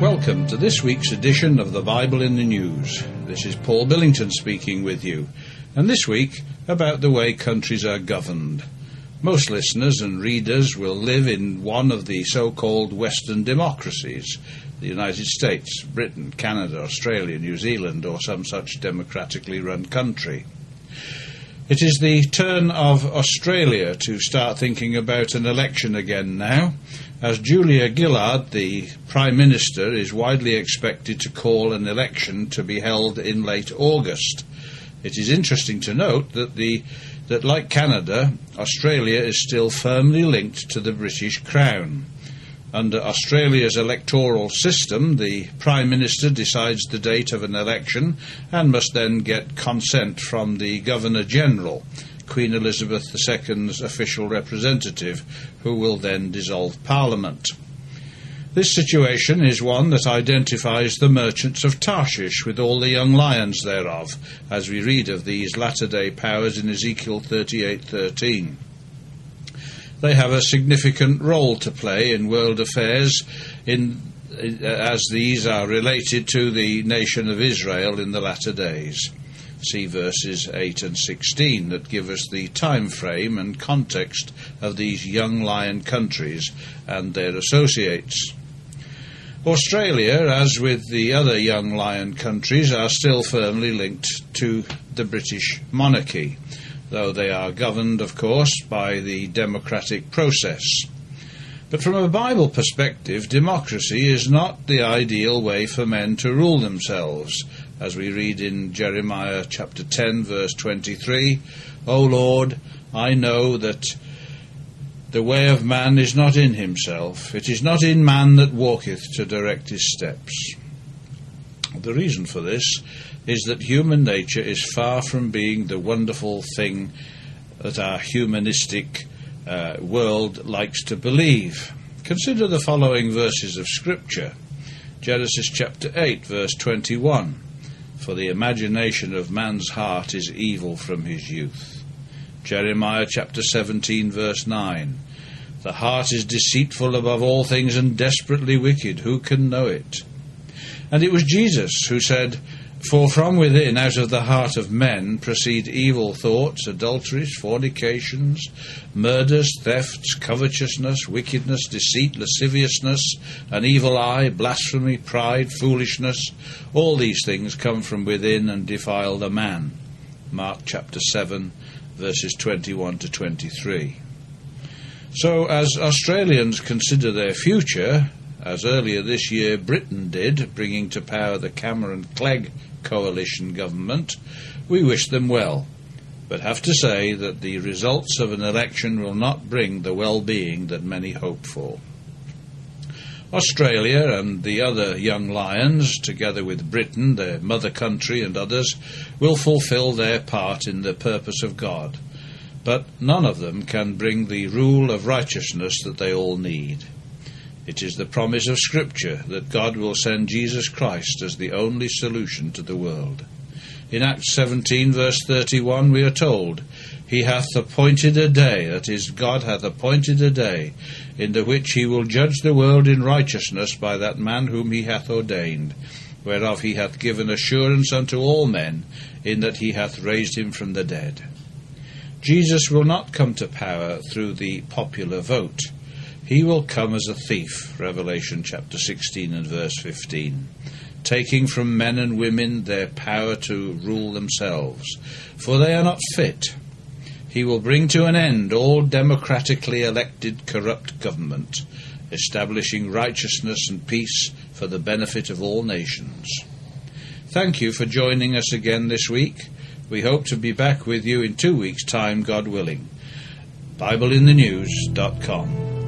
Welcome to this week's edition of the Bible in the News. This is Paul Billington speaking with you, and this week about the way countries are governed. Most listeners and readers will live in one of the so called Western democracies the United States, Britain, Canada, Australia, New Zealand, or some such democratically run country. It is the turn of Australia to start thinking about an election again now, as Julia Gillard, the Prime Minister, is widely expected to call an election to be held in late August. It is interesting to note that the that like Canada, Australia is still firmly linked to the British Crown. Under Australia's electoral system, the Prime Minister decides the date of an election and must then get consent from the Governor General, Queen Elizabeth II's official representative, who will then dissolve Parliament. This situation is one that identifies the merchants of Tarshish with all the young lions thereof, as we read of these latter-day powers in Ezekiel 38:13. They have a significant role to play in world affairs in, uh, as these are related to the nation of Israel in the latter days. See verses 8 and 16 that give us the time frame and context of these young lion countries and their associates. Australia, as with the other young lion countries, are still firmly linked to the British monarchy, though they are governed, of course, by the democratic process. But from a Bible perspective, democracy is not the ideal way for men to rule themselves, as we read in Jeremiah chapter 10, verse 23 O Lord, I know that the way of man is not in himself, it is not in man that walketh to direct his steps. The reason for this is that human nature is far from being the wonderful thing that our humanistic uh, world likes to believe. Consider the following verses of Scripture Genesis chapter 8, verse 21 For the imagination of man's heart is evil from his youth. Jeremiah chapter 17, verse 9 The heart is deceitful above all things and desperately wicked. Who can know it? And it was Jesus who said, for from within, out of the heart of men, proceed evil thoughts, adulteries, fornications, murders, thefts, covetousness, wickedness, deceit, lasciviousness, an evil eye, blasphemy, pride, foolishness. All these things come from within and defile the man. Mark chapter 7, verses 21 to 23. So, as Australians consider their future, as earlier this year Britain did, bringing to power the Cameron Clegg coalition government, we wish them well, but have to say that the results of an election will not bring the well being that many hope for. Australia and the other young lions, together with Britain, their mother country, and others, will fulfill their part in the purpose of God. But none of them can bring the rule of righteousness that they all need. It is the promise of Scripture that God will send Jesus Christ as the only solution to the world. In Acts 17, verse 31, we are told, He hath appointed a day, that is, God hath appointed a day, in the which He will judge the world in righteousness by that man whom He hath ordained, whereof He hath given assurance unto all men, in that He hath raised Him from the dead. Jesus will not come to power through the popular vote. He will come as a thief, Revelation chapter 16 and verse 15, taking from men and women their power to rule themselves, for they are not fit. He will bring to an end all democratically elected corrupt government, establishing righteousness and peace for the benefit of all nations. Thank you for joining us again this week. We hope to be back with you in two weeks' time, God willing. BibleInTheNews.com